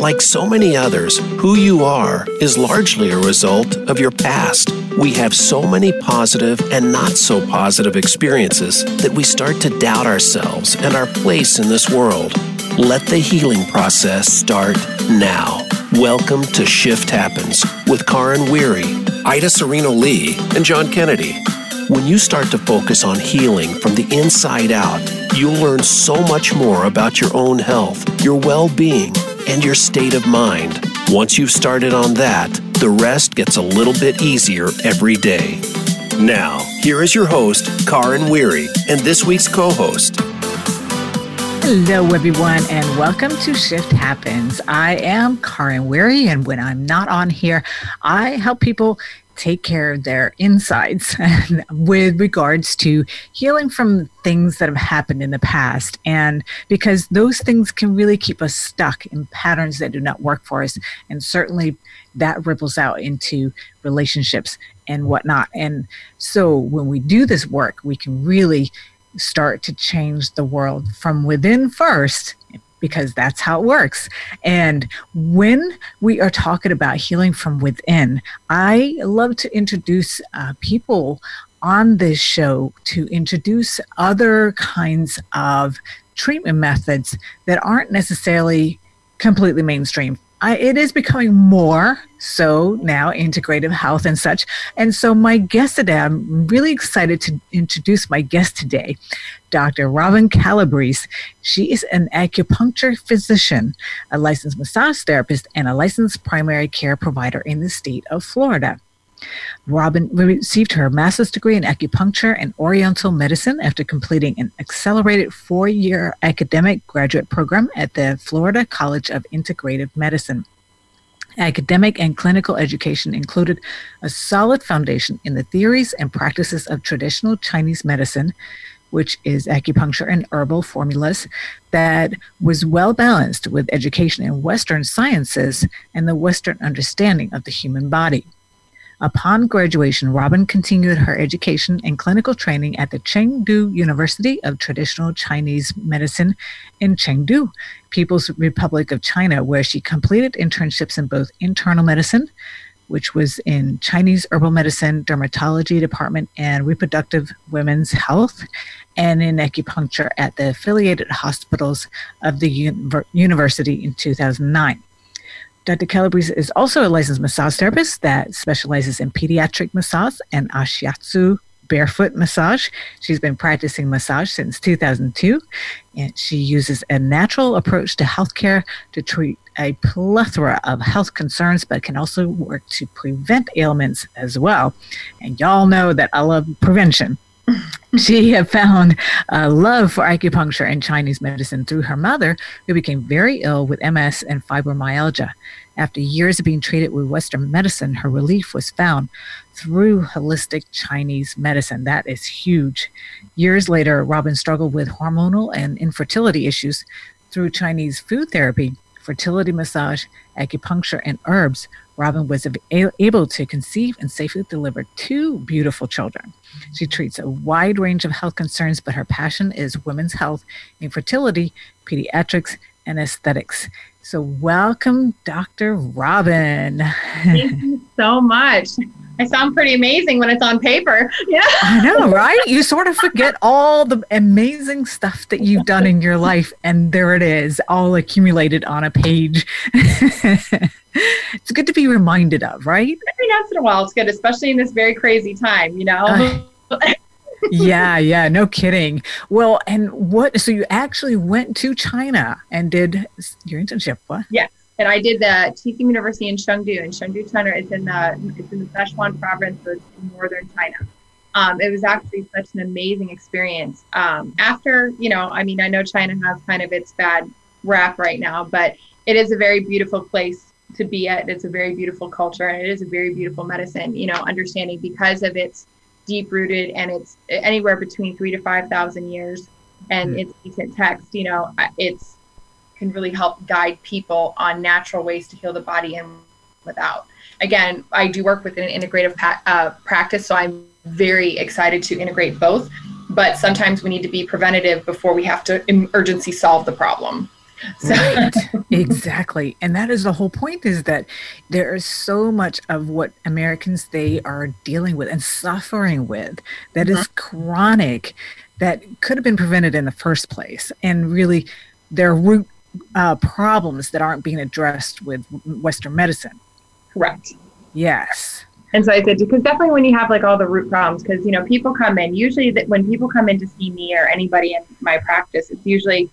Like so many others, who you are is largely a result of your past. We have so many positive and not so positive experiences that we start to doubt ourselves and our place in this world. Let the healing process start now. Welcome to Shift Happens with Karin Weary, Ida Sereno Lee, and John Kennedy. When you start to focus on healing from the inside out, you'll learn so much more about your own health, your well being, and your state of mind. Once you've started on that, the rest gets a little bit easier every day. Now, here is your host, Karin Weary, and this week's co host. Hello, everyone, and welcome to Shift Happens. I am Karin Weary, and when I'm not on here, I help people take care of their insides with regards to healing from things that have happened in the past. And because those things can really keep us stuck in patterns that do not work for us. And certainly that ripples out into relationships and whatnot. And so when we do this work, we can really start to change the world from within first because that's how it works. And when we are talking about healing from within, I love to introduce uh, people on this show to introduce other kinds of treatment methods that aren't necessarily completely mainstream I, it is becoming more so now integrative health and such. And so my guest today i'm really excited to introduce my guest today dr robin calabrese. She is an acupuncture physician a licensed massage therapist and a licensed primary care provider in the state of florida Robin received her master's degree in acupuncture and oriental medicine after completing an accelerated four year academic graduate program at the Florida College of Integrative Medicine. Academic and clinical education included a solid foundation in the theories and practices of traditional Chinese medicine, which is acupuncture and herbal formulas, that was well balanced with education in Western sciences and the Western understanding of the human body. Upon graduation, Robin continued her education and clinical training at the Chengdu University of Traditional Chinese Medicine in Chengdu, People's Republic of China, where she completed internships in both internal medicine, which was in Chinese herbal medicine, dermatology department, and reproductive women's health, and in acupuncture at the affiliated hospitals of the university in 2009. Dr. Calabrese is also a licensed massage therapist that specializes in pediatric massage and ashiatsu barefoot massage. She's been practicing massage since 2002, and she uses a natural approach to healthcare to treat a plethora of health concerns, but can also work to prevent ailments as well. And y'all know that I love prevention. She had found a love for acupuncture and Chinese medicine through her mother, who became very ill with MS and fibromyalgia. After years of being treated with Western medicine, her relief was found through holistic Chinese medicine. That is huge. Years later, Robin struggled with hormonal and infertility issues through Chinese food therapy, fertility massage, acupuncture, and herbs. Robin was able to conceive and safely deliver two beautiful children. Mm-hmm. She treats a wide range of health concerns, but her passion is women's health, infertility, pediatrics, and aesthetics. So, welcome, Dr. Robin. Thank you so much. I sound pretty amazing when it's on paper. Yeah. I know, right? You sort of forget all the amazing stuff that you've done in your life, and there it is, all accumulated on a page. it's good to be reminded of, right? Every once in a while, it's good, especially in this very crazy time, you know? Uh, yeah, yeah, no kidding. Well, and what? So you actually went to China and did your internship? What? Yes, and I did the TCM University in Chengdu. In Chengdu, China, it's in the it's in the Sichuan province, so it's in northern China. Um, it was actually such an amazing experience. Um, after, you know, I mean, I know China has kind of its bad rap right now, but it is a very beautiful place to be at. It's a very beautiful culture, and it is a very beautiful medicine. You know, understanding because of its deep rooted and it's anywhere between three to five thousand years and mm. it's ancient text you know it's can really help guide people on natural ways to heal the body and without again i do work with an integrative pa- uh, practice so i'm very excited to integrate both but sometimes we need to be preventative before we have to emergency solve the problem. So. Right. exactly. And that is the whole point is that there is so much of what Americans they are dealing with and suffering with that mm-hmm. is chronic that could have been prevented in the first place. And really their root uh, problems that aren't being addressed with Western medicine. Correct. Yes. And so I said, because definitely when you have like all the root problems, because you know people come in. Usually, that when people come in to see me or anybody in my practice, it's usually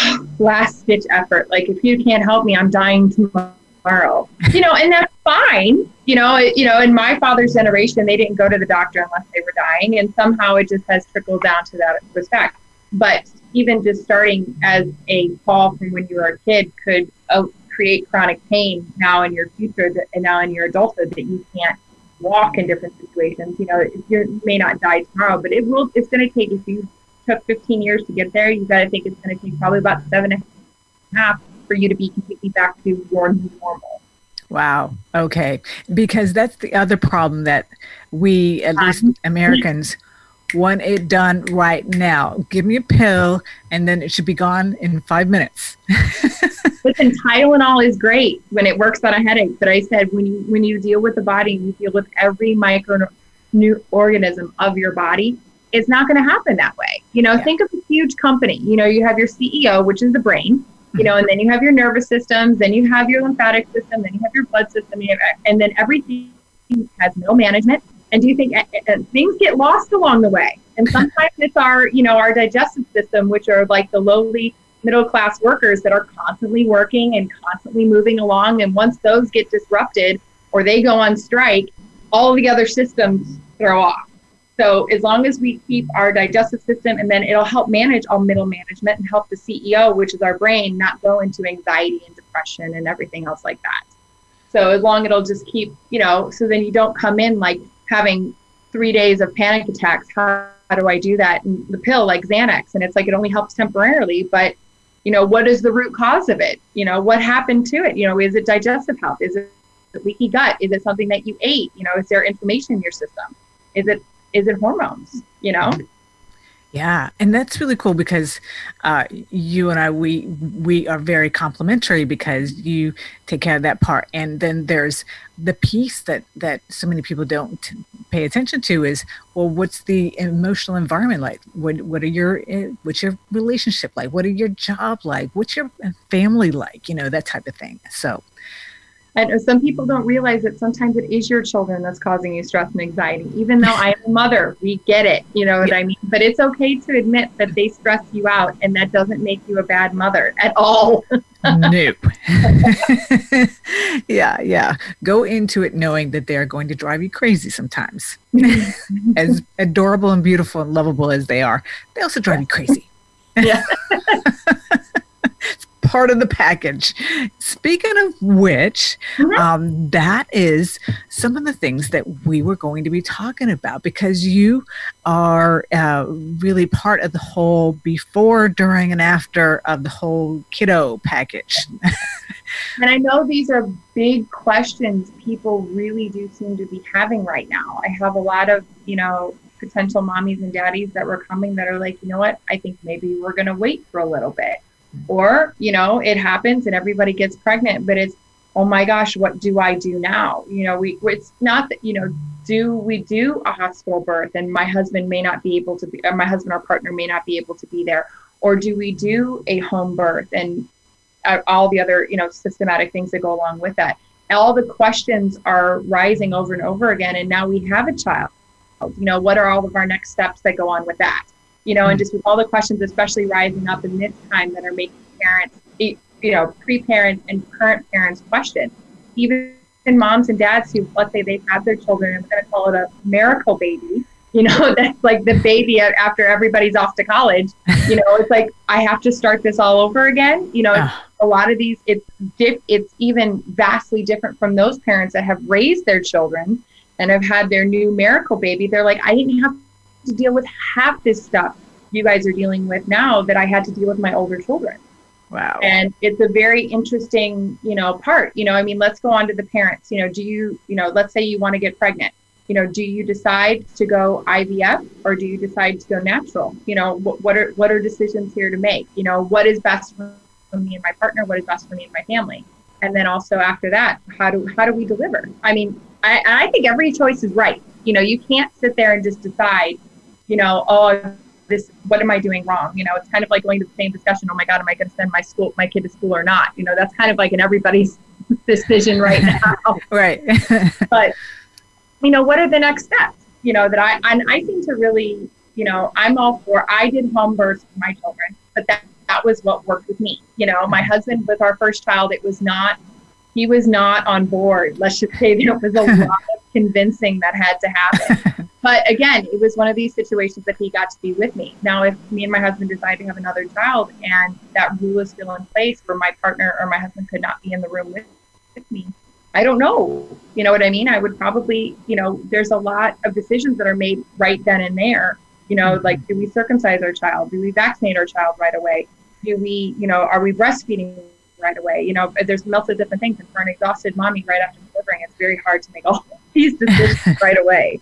last ditch effort. Like if you can't help me, I'm dying tomorrow. You know, and that's fine. You know, it, you know, in my father's generation, they didn't go to the doctor unless they were dying, and somehow it just has trickled down to that respect. But even just starting as a fall from when you were a kid could uh, create chronic pain now in your future and now in your adulthood that you can't walk in different situations. You know, you may not die tomorrow, but it will. It's going to take a you took 15 years to get there. You got to think it's going to take probably about seven and a half for you to be completely back to your new normal. Wow. Okay. Because that's the other problem that we, at um, least Americans, want it done right now. Give me a pill and then it should be gone in five minutes. Listen, Tylenol is great when it works on a headache. But I said when you when you deal with the body, you deal with every micro new organism of your body. It's not going to happen that way. You know, yeah. think of a huge company. You know, you have your CEO, which is the brain. You know, and then you have your nervous systems, then you have your lymphatic system, then you have your blood system, and then everything has no management. And do you think uh, uh, things get lost along the way? And sometimes it's our, you know, our digestive system, which are like the lowly middle class workers that are constantly working and constantly moving along. And once those get disrupted or they go on strike, all the other systems throw off. So as long as we keep our digestive system and then it'll help manage all middle management and help the CEO, which is our brain, not go into anxiety and depression and everything else like that. So as long it'll just keep, you know, so then you don't come in like having three days of panic attacks. How, how do I do that? And the pill like Xanax, and it's like it only helps temporarily, but you know, what is the root cause of it? You know, what happened to it? You know, is it digestive health? Is it leaky gut? Is it something that you ate? You know, is there inflammation in your system? Is it is it hormones? You know? Yeah, and that's really cool because uh, you and I we we are very complementary because you take care of that part, and then there's the piece that that so many people don't pay attention to is well, what's the emotional environment like? What what are your eh, what's your relationship like? What are your job like? What's your family like? You know that type of thing. So and some people don't realize that sometimes it is your children that's causing you stress and anxiety. Even though I'm a mother, we get it. You know what yeah. I mean? But it's okay to admit that they stress you out, and that doesn't make you a bad mother at all. nope. yeah, yeah. Go into it knowing that they're going to drive you crazy sometimes. as adorable and beautiful and lovable as they are, they also drive you crazy. Yeah part of the package. Speaking of which, mm-hmm. um, that is some of the things that we were going to be talking about because you are uh, really part of the whole before, during, and after of the whole kiddo package. and I know these are big questions people really do seem to be having right now. I have a lot of, you know, potential mommies and daddies that were coming that are like, you know what, I think maybe we're going to wait for a little bit or, you know, it happens and everybody gets pregnant, but it's, oh my gosh, what do I do now? You know, we, it's not that, you know, do we do a hospital birth and my husband may not be able to be, or my husband or partner may not be able to be there? Or do we do a home birth and uh, all the other, you know, systematic things that go along with that? All the questions are rising over and over again. And now we have a child. You know, what are all of our next steps that go on with that? You know, and hmm. just with all the questions, especially rising up in this time that are making parents, you know, pre-parents and current parents question. Even moms and dads who, let's say they've had their children, I'm going to call it a miracle baby, you know, that's like the baby after everybody's off to college. You know, it's like, I have to start this all over again. You know, a lot of these, it's, diff- it's even vastly different from those parents that have raised their children and have had their new miracle baby. They're like, I didn't have to deal with half this stuff you guys are dealing with now that I had to deal with my older children. Wow. And it's a very interesting, you know, part. You know, I mean, let's go on to the parents. You know, do you, you know, let's say you want to get pregnant. You know, do you decide to go IVF or do you decide to go natural? You know, what, what are what are decisions here to make? You know, what is best for me and my partner? What is best for me and my family? And then also after that, how do how do we deliver? I mean, I, I think every choice is right. You know, you can't sit there and just decide, you know, oh, this what am I doing wrong? You know, it's kind of like going to the same discussion. Oh my God, am I going to send my school my kid to school or not? You know, that's kind of like in everybody's decision right now. right. but you know, what are the next steps? You know, that I and I seem to really, you know, I'm all for. I did home births for my children, but that that was what worked with me. You know, my husband with our first child, it was not. He was not on board. Let's just say there was a lot of convincing that had to happen. But again, it was one of these situations that he got to be with me. Now, if me and my husband decide to have another child and that rule is still in place where my partner or my husband could not be in the room with, with me, I don't know. You know what I mean? I would probably, you know, there's a lot of decisions that are made right then and there. You know, mm-hmm. like do we circumcise our child? Do we vaccinate our child right away? Do we, you know, are we breastfeeding right away? You know, there's lots of different things. And for an exhausted mommy right after delivering, it's very hard to make all these decisions right away.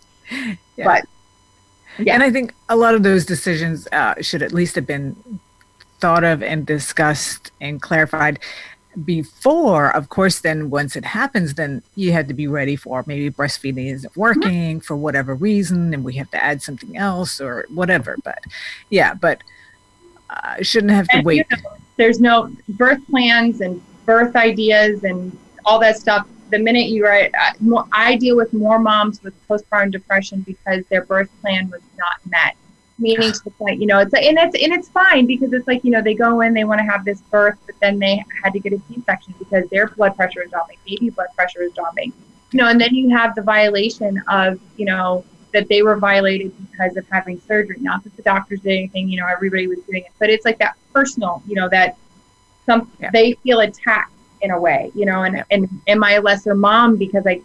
Yeah. But yeah. And I think a lot of those decisions uh, should at least have been thought of and discussed and clarified before, of course, then once it happens, then you had to be ready for maybe breastfeeding isn't mm-hmm. working mm-hmm. for whatever reason, and we have to add something else or whatever. But yeah, but I uh, shouldn't have to and, wait. You know, there's no birth plans and birth ideas and all that stuff. The minute you are, uh, I deal with more moms with postpartum depression because their birth plan was not met meaning to the point, you know, it's and it's and it's fine because it's like, you know, they go in, they want to have this birth, but then they had to get a C-section because their blood pressure is dropping, baby blood pressure is dropping. You know, and then you have the violation of, you know, that they were violated because of having surgery. Not that the doctors did anything, you know, everybody was doing it, but it's like that personal, you know, that some yeah. they feel attacked in a way, you know, and and am I a lesser mom because I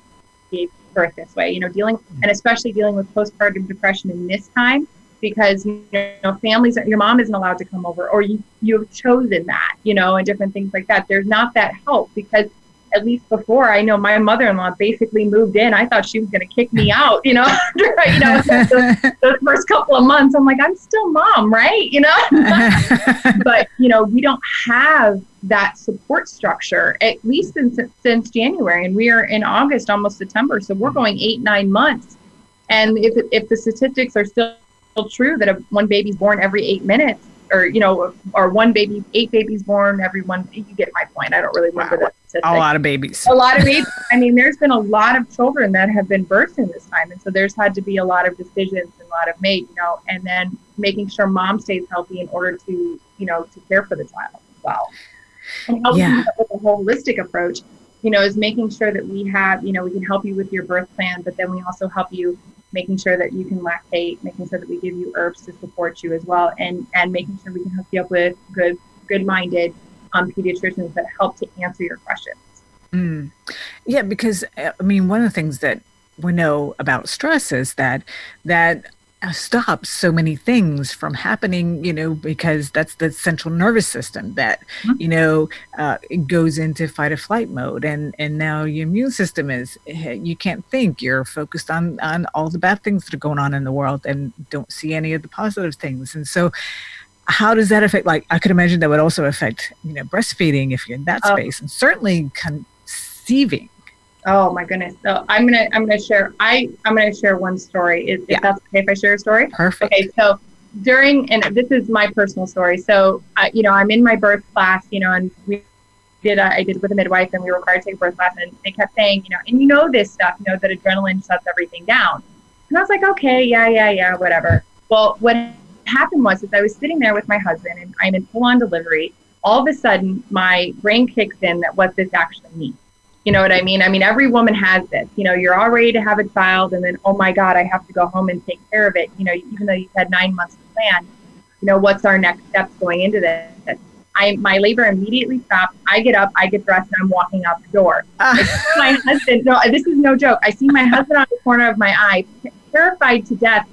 gave birth this way, you know, dealing mm-hmm. and especially dealing with postpartum depression in this time because you know families your mom isn't allowed to come over or you you've chosen that you know and different things like that there's not that help because at least before I know my mother-in-law basically moved in. I thought she was going to kick me out, you know, you know, those, those, first couple of months. I'm like, I'm still mom, right? You know, but you know, we don't have that support structure at least since since January, and we are in August, almost September, so we're going eight nine months. And if if the statistics are still true that one baby's born every eight minutes, or you know, or one baby, eight babies born every one. You get my point. I don't really remember wow. That. A lot of babies. A lot of babies. I mean, there's been a lot of children that have been birthed in this time, and so there's had to be a lot of decisions and a lot of made, you know, and then making sure mom stays healthy in order to, you know, to care for the child as well. And helping yeah. with a holistic approach, you know, is making sure that we have, you know, we can help you with your birth plan, but then we also help you making sure that you can lactate, making sure that we give you herbs to support you as well, and and making sure we can hook you up with good good-minded um, pediatricians that help to answer your questions. Mm. Yeah, because I mean, one of the things that we know about stress is that that stops so many things from happening you know because that's the central nervous system that mm-hmm. you know uh, goes into fight or flight mode and and now your immune system is eh, you can't think you're focused on on all the bad things that are going on in the world and don't see any of the positive things and so how does that affect like i could imagine that would also affect you know breastfeeding if you're in that oh. space and certainly conceiving Oh my goodness. So I'm gonna I'm gonna share I I'm gonna share one story. If, yeah. if that's okay if I share a story. Perfect. Okay, so during and this is my personal story. So uh, you know I'm in my birth class, you know, and we did I did with a midwife, and we were required to take a birth class, and they kept saying, you know, and you know this stuff, you know that adrenaline shuts everything down. And I was like, okay, yeah, yeah, yeah, whatever. Well, what happened was is I was sitting there with my husband, and I'm in full on delivery. All of a sudden, my brain kicks in that what this actually means you know what I mean? I mean, every woman has this. You know, you're all ready to have a child, and then, oh my God, I have to go home and take care of it. You know, even though you've had nine months to plan, you know, what's our next steps going into this? I, my labor immediately stops. I get up, I get dressed, and I'm walking out the door. Uh. my husband, no, this is no joke. I see my husband on the corner of my eye, terrified to death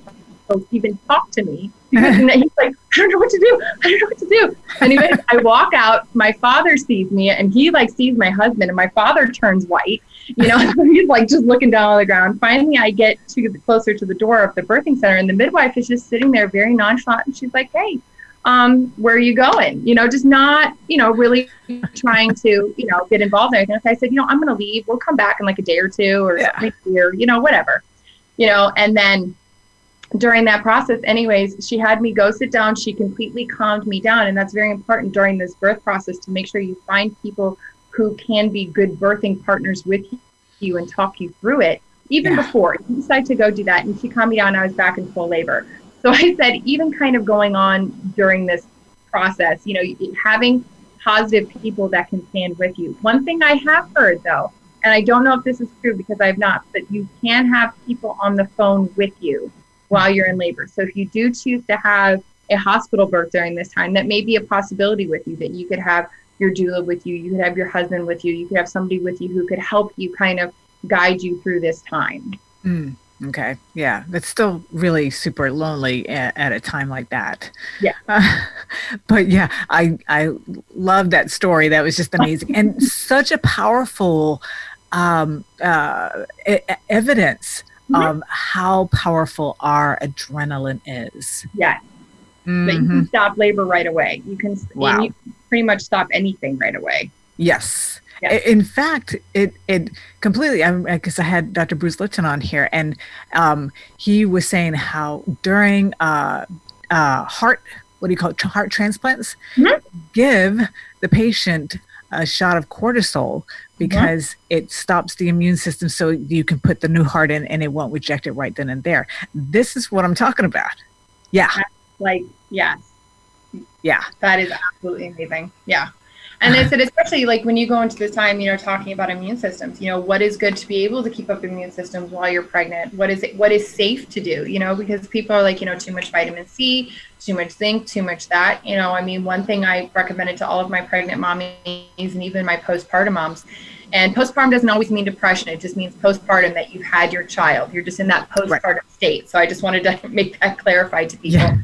to even talk to me. Because he's like, I don't know what to do. I don't know what to do. Anyway, I walk out. My father sees me, and he like sees my husband, and my father turns white. You know, he's like just looking down on the ground. Finally, I get to the, closer to the door of the birthing center, and the midwife is just sitting there, very nonchalant, and she's like, "Hey, um, where are you going? You know, just not, you know, really trying to, you know, get involved in anything. I said, you know, I'm going to leave. We'll come back in like a day or two or yeah. year, you know, whatever, you know, and then during that process, anyways, she had me go sit down. She completely calmed me down. And that's very important during this birth process to make sure you find people who can be good birthing partners with you and talk you through it. Even yeah. before you decide to go do that, and she calmed me down, I was back in full labor. So I said, even kind of going on during this process, you know, having positive people that can stand with you. One thing I have heard though, and I don't know if this is true because I've not, but you can have people on the phone with you while you're in labor. So if you do choose to have a hospital birth during this time, that may be a possibility with you that you could have your doula with you, you could have your husband with you, you could have somebody with you who could help you kind of guide you through this time. Mm. Okay. Yeah. That's still really super lonely at, at a time like that. Yeah. Uh, but yeah, I, I love that story. That was just amazing and such a powerful um, uh, e- evidence mm-hmm. of how powerful our adrenaline is. Yeah. Mm-hmm. That you can stop labor right away. You can, wow. you pretty much stop anything right away. Yes. In fact, it it completely. Because I, guess I, had Dr. Bruce Lipton on here, and um, he was saying how during uh, uh, heart, what do you call it, heart transplants, mm-hmm. give the patient a shot of cortisol because mm-hmm. it stops the immune system, so you can put the new heart in, and it won't reject it right then and there. This is what I'm talking about. Yeah. Like yes. Yeah. That is absolutely amazing. Yeah. And they said, especially like when you go into this time, you know, talking about immune systems, you know, what is good to be able to keep up immune systems while you're pregnant? What is it? What is safe to do? You know, because people are like, you know, too much vitamin C, too much zinc, too much that. You know, I mean, one thing I recommended to all of my pregnant mommies and even my postpartum moms and postpartum doesn't always mean depression. It just means postpartum that you've had your child. You're just in that postpartum right. state. So I just wanted to make that clarified to people. Yeah.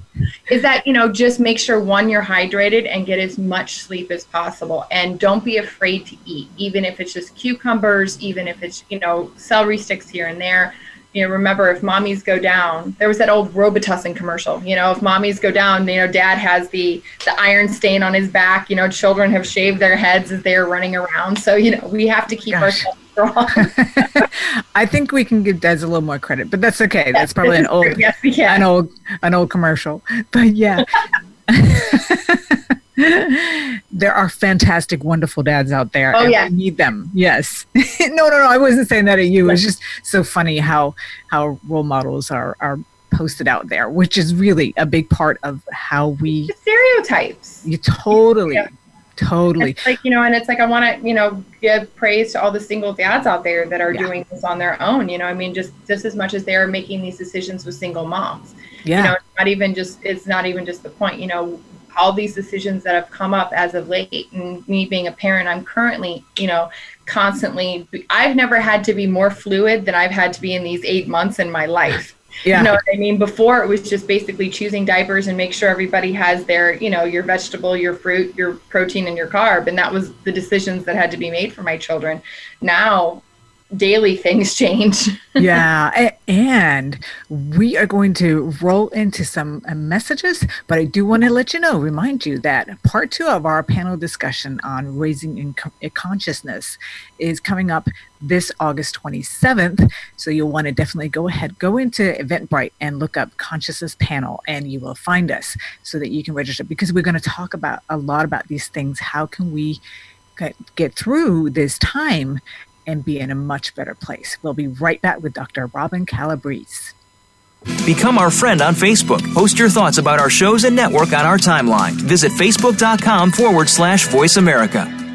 Is that, you know, just make sure one, you're hydrated and get as much sleep as possible. And don't be afraid to eat, even if it's just cucumbers, even if it's, you know, celery sticks here and there you know, remember if mommies go down, there was that old Robitussin commercial. You know, if mommies go down, you know, dad has the the iron stain on his back. You know, children have shaved their heads as they're running around. So you know, we have to keep Gosh. ourselves strong. I think we can give dads a little more credit, but that's okay. Yes, that's probably an old, yes, an old, an old commercial. But yeah. there are fantastic, wonderful dads out there. Oh yeah, we need them. Yes. no, no, no. I wasn't saying that at you. It's just so funny how how role models are are posted out there, which is really a big part of how we the stereotypes. You totally. Yeah. Totally. It's like, you know, and it's like I want to, you know, give praise to all the single dads out there that are yeah. doing this on their own. You know, I mean, just just as much as they are making these decisions with single moms. Yeah. You know, it's not even just it's not even just the point. You know, all these decisions that have come up as of late and me being a parent i'm currently you know constantly i've never had to be more fluid than i've had to be in these eight months in my life yeah. You know what I mean? Before it was just basically choosing diapers and make sure everybody has their, you know, your vegetable, your fruit, your protein, and your carb. And that was the decisions that had to be made for my children. Now daily things change. yeah. And we are going to roll into some uh, messages, but I do want to let you know, remind you that part two of our panel discussion on raising consciousness is coming up this August 27th. So you'll want to definitely go ahead, go into Eventbrite and look up consciousness panel and you will find us so that you can register because we're going to talk about a lot about these things. How can we get through this time and be in a much better place. We'll be right back with Dr. Robin Calabrese. Become our friend on Facebook. Post your thoughts about our shows and network on our timeline. Visit facebook.com forward slash voice America.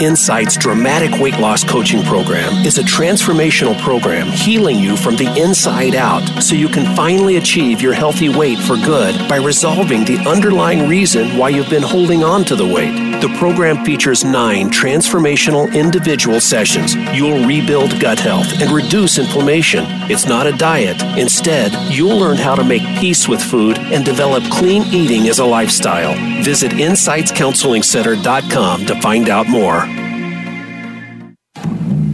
Insights Dramatic Weight Loss Coaching Program is a transformational program healing you from the inside out so you can finally achieve your healthy weight for good by resolving the underlying reason why you've been holding on to the weight. The program features nine transformational individual sessions. You'll rebuild gut health and reduce inflammation. It's not a diet. Instead, you'll learn how to make peace with food and develop clean eating as a lifestyle. Visit InsightsCounselingCenter.com to find out more.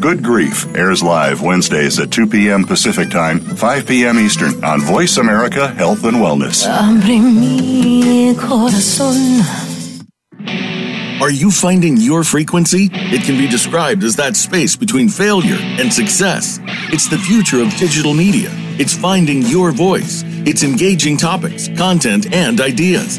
Good Grief airs live Wednesdays at 2 p.m. Pacific Time, 5 p.m. Eastern on Voice America Health and Wellness. Are you finding your frequency? It can be described as that space between failure and success. It's the future of digital media. It's finding your voice. It's engaging topics, content, and ideas.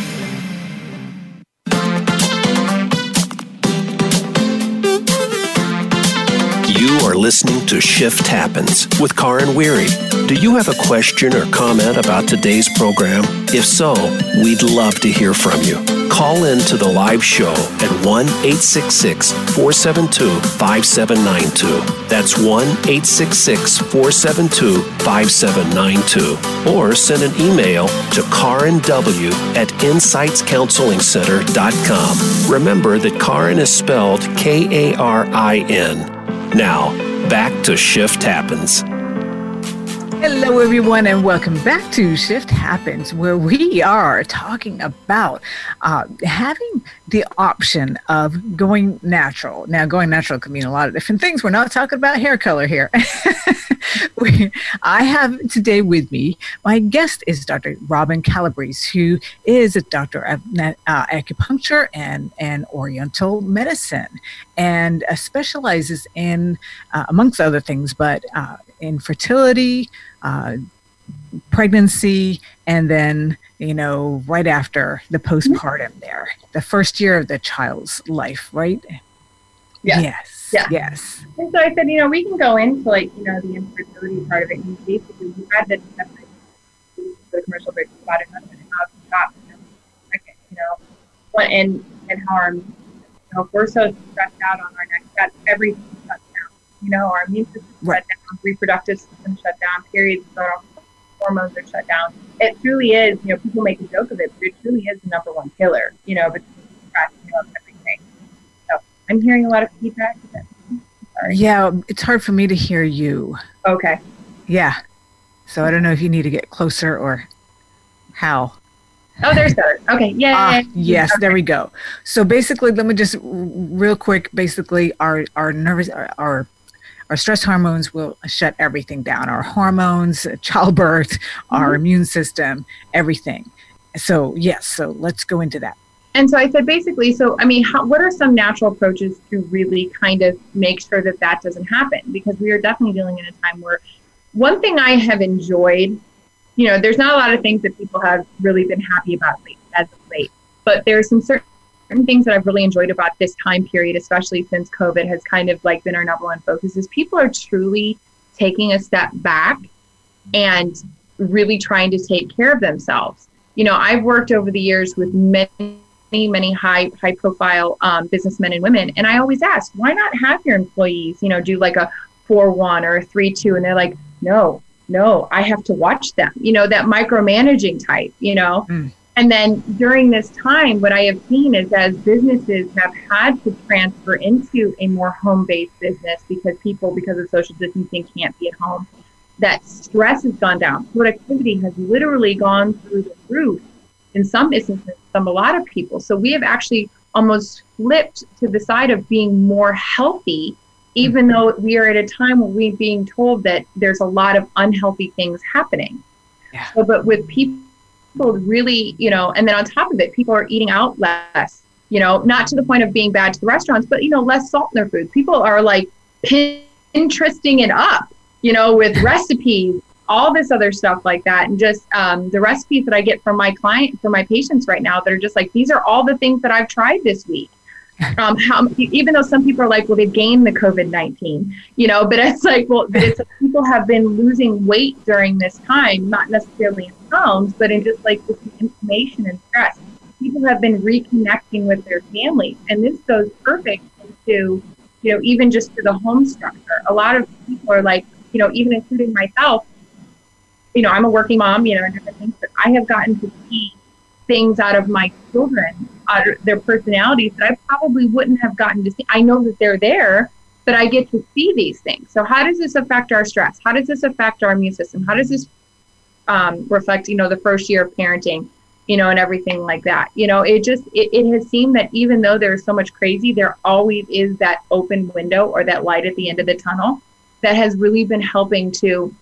Listening to Shift Happens with Karin Weary. Do you have a question or comment about today's program? If so, we'd love to hear from you. Call in to the live show at 1 866 472 5792. That's 1 866 472 5792. Or send an email to karinw at insightscounselingcenter.com. Remember that Karin is spelled K A R I N. Now, back to Shift Happens. Hello, everyone, and welcome back to Shift Happens, where we are talking about uh, having the option of going natural. Now, going natural can mean a lot of different things. We're not talking about hair color here. we, I have today with me, my guest is Dr. Robin Calabrese, who is a doctor of uh, acupuncture and, and oriental medicine and uh, specializes in, uh, amongst other things, but uh, in fertility, uh, pregnancy, and then you know right after the postpartum. There, the first year of the child's life, right? Yes. Yes. Yeah. Yes. And so I said, you know, we can go into like, you know, the infertility part of it. And basically, we had the the commercial break about it, and how to stop, you know, what and and how our, you know, if we're so stressed out on our next step, everything shuts down. You know, our immune system Right. shut down, reproductive system shut down, periods shut down, hormones are shut down. It truly is, you know, people make a joke of it, but it truly is the number one killer, you know, between stress, know, everything. So I'm hearing a lot of feedback. Sorry. Yeah, it's hard for me to hear you. Okay. Yeah. So I don't know if you need to get closer or how. Oh, there's better. Okay. Yay. Ah, yes, Okay. there we go. So basically, let me just real quick. Basically, our our nervous our, our our stress hormones will shut everything down. Our hormones, childbirth, our mm-hmm. immune system, everything. So yes. So let's go into that. And so I said, basically, so I mean, how, what are some natural approaches to really kind of make sure that that doesn't happen? Because we are definitely dealing in a time where one thing I have enjoyed, you know, there's not a lot of things that people have really been happy about late, as of late, but there's some certain things that I've really enjoyed about this time period, especially since COVID has kind of like been our number one focus, is people are truly taking a step back and really trying to take care of themselves. You know, I've worked over the years with many many high high profile um, businessmen and women and i always ask why not have your employees you know do like a 4-1 or a 3-2 and they're like no no i have to watch them you know that micromanaging type you know mm. And then during this time what i have seen is as businesses have had to transfer into a more home-based business because people because of social distancing can't be at home that stress has gone down productivity has literally gone through the roof in some instances from a lot of people. So we have actually almost flipped to the side of being more healthy, even though we are at a time where we're being told that there's a lot of unhealthy things happening. Yeah. So, but with people really, you know, and then on top of it, people are eating out less, you know, not to the point of being bad to the restaurants, but, you know, less salt in their food. People are like Pinteresting it up, you know, with recipes all this other stuff like that and just um, the recipes that i get from my client from my patients right now that are just like these are all the things that i've tried this week um, how, even though some people are like well they've gained the covid-19 you know but it's like well it's people have been losing weight during this time not necessarily in pounds but in just like this inflammation and stress. People have been reconnecting with their families and this goes perfect into you know even just to the home structure. A lot of people are like you know even including myself you know, I'm a working mom, you know, and things, but I have gotten to see things out of my children, their personalities that I probably wouldn't have gotten to see. I know that they're there, but I get to see these things. So how does this affect our stress? How does this affect our immune system? How does this um, reflect, you know, the first year of parenting, you know, and everything like that? You know, it just, it, it has seemed that even though there's so much crazy, there always is that open window or that light at the end of the tunnel that has really been helping to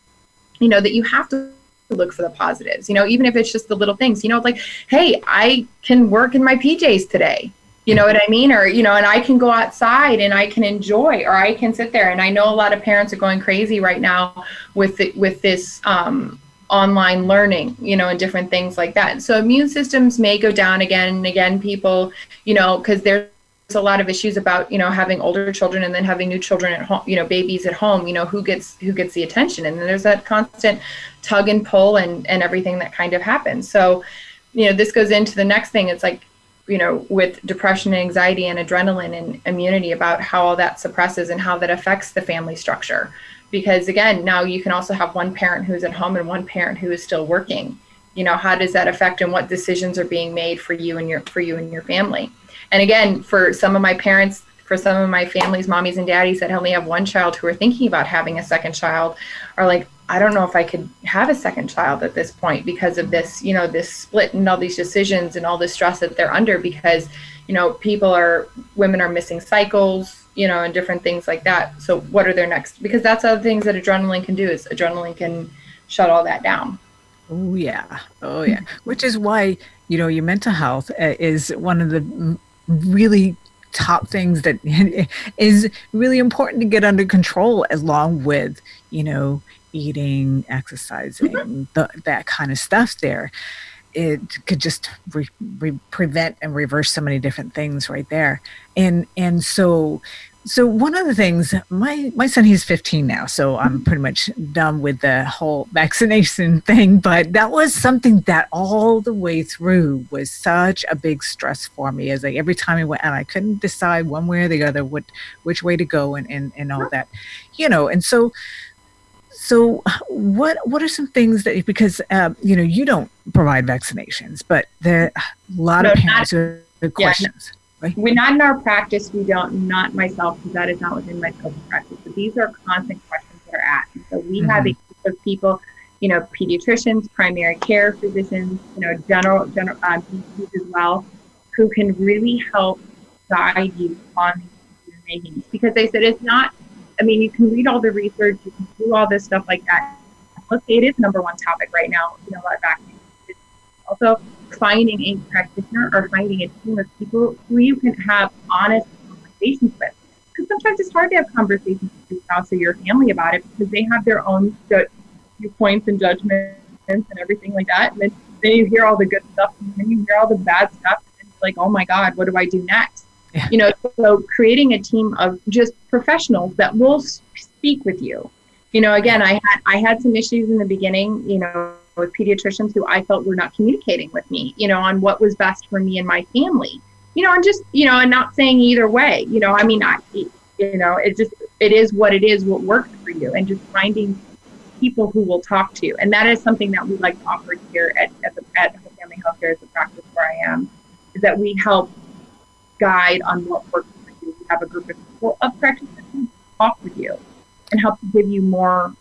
you know, that you have to look for the positives, you know, even if it's just the little things, you know, like, hey, I can work in my PJs today. You know what I mean? Or, you know, and I can go outside and I can enjoy, or I can sit there. And I know a lot of parents are going crazy right now with the, with this um, online learning, you know, and different things like that. So immune systems may go down again and again. People, you know, because there's a lot of issues about you know having older children and then having new children at home you know babies at home you know who gets who gets the attention? And there's that constant tug and pull and and everything that kind of happens. So you know this goes into the next thing. It's like you know with depression and anxiety and adrenaline and immunity about how all that suppresses and how that affects the family structure. Because again now you can also have one parent who's at home and one parent who is still working. You know how does that affect and what decisions are being made for you and your for you and your family and again, for some of my parents, for some of my families, mommies and daddies that only have one child who are thinking about having a second child, are like, I don't know if I could have a second child at this point because of this, you know, this split and all these decisions and all the stress that they're under because, you know, people are, women are missing cycles, you know, and different things like that. So what are their next? Because that's other things that adrenaline can do is adrenaline can shut all that down. Oh yeah, oh yeah. Which is why you know your mental health uh, is one of the really top things that is really important to get under control along with you know eating exercising mm-hmm. the, that kind of stuff there it could just re- re- prevent and reverse so many different things right there and and so so one of the things my my son he's 15 now so i'm mm-hmm. pretty much done with the whole vaccination thing but that was something that all the way through was such a big stress for me. As like every time i went and i couldn't decide one way or the other what which way to go and and, and all that you know and so so what what are some things that because uh, you know you don't provide vaccinations but there are a lot no, of parents not, who have questions. yeah, Right. We're not in our practice. We don't, not myself, because that is not within my scope of practice. But these are constant questions that are asked. And so we mm-hmm. have a group of people, you know, pediatricians, primary care physicians, you know, general, general um, as well, who can really help guide you on these makings. Because they said it's not, I mean, you can read all the research, you can do all this stuff like that. Let's say it is number one topic right now, you know, about vaccines. Also, finding a practitioner or finding a team of people who you can have honest conversations with. Because sometimes it's hard to have conversations with your spouse or your family about it because they have their own viewpoints and judgments and everything like that. And then, then you hear all the good stuff and then you hear all the bad stuff and like, oh my God, what do I do next? Yeah. You know, so creating a team of just professionals that will speak with you. You know, again, I had I had some issues in the beginning, you know, with pediatricians who I felt were not communicating with me, you know, on what was best for me and my family, you know, and just, you know, and not saying either way, you know, I mean, I, you know, it just, it is what it is, what works for you, and just finding people who will talk to you. And that is something that we like to offer here at, at, the, at Family Healthcare as a practice where I am, is that we help guide on what works for you. We have a group of people of practitioners who talk with you and help give you more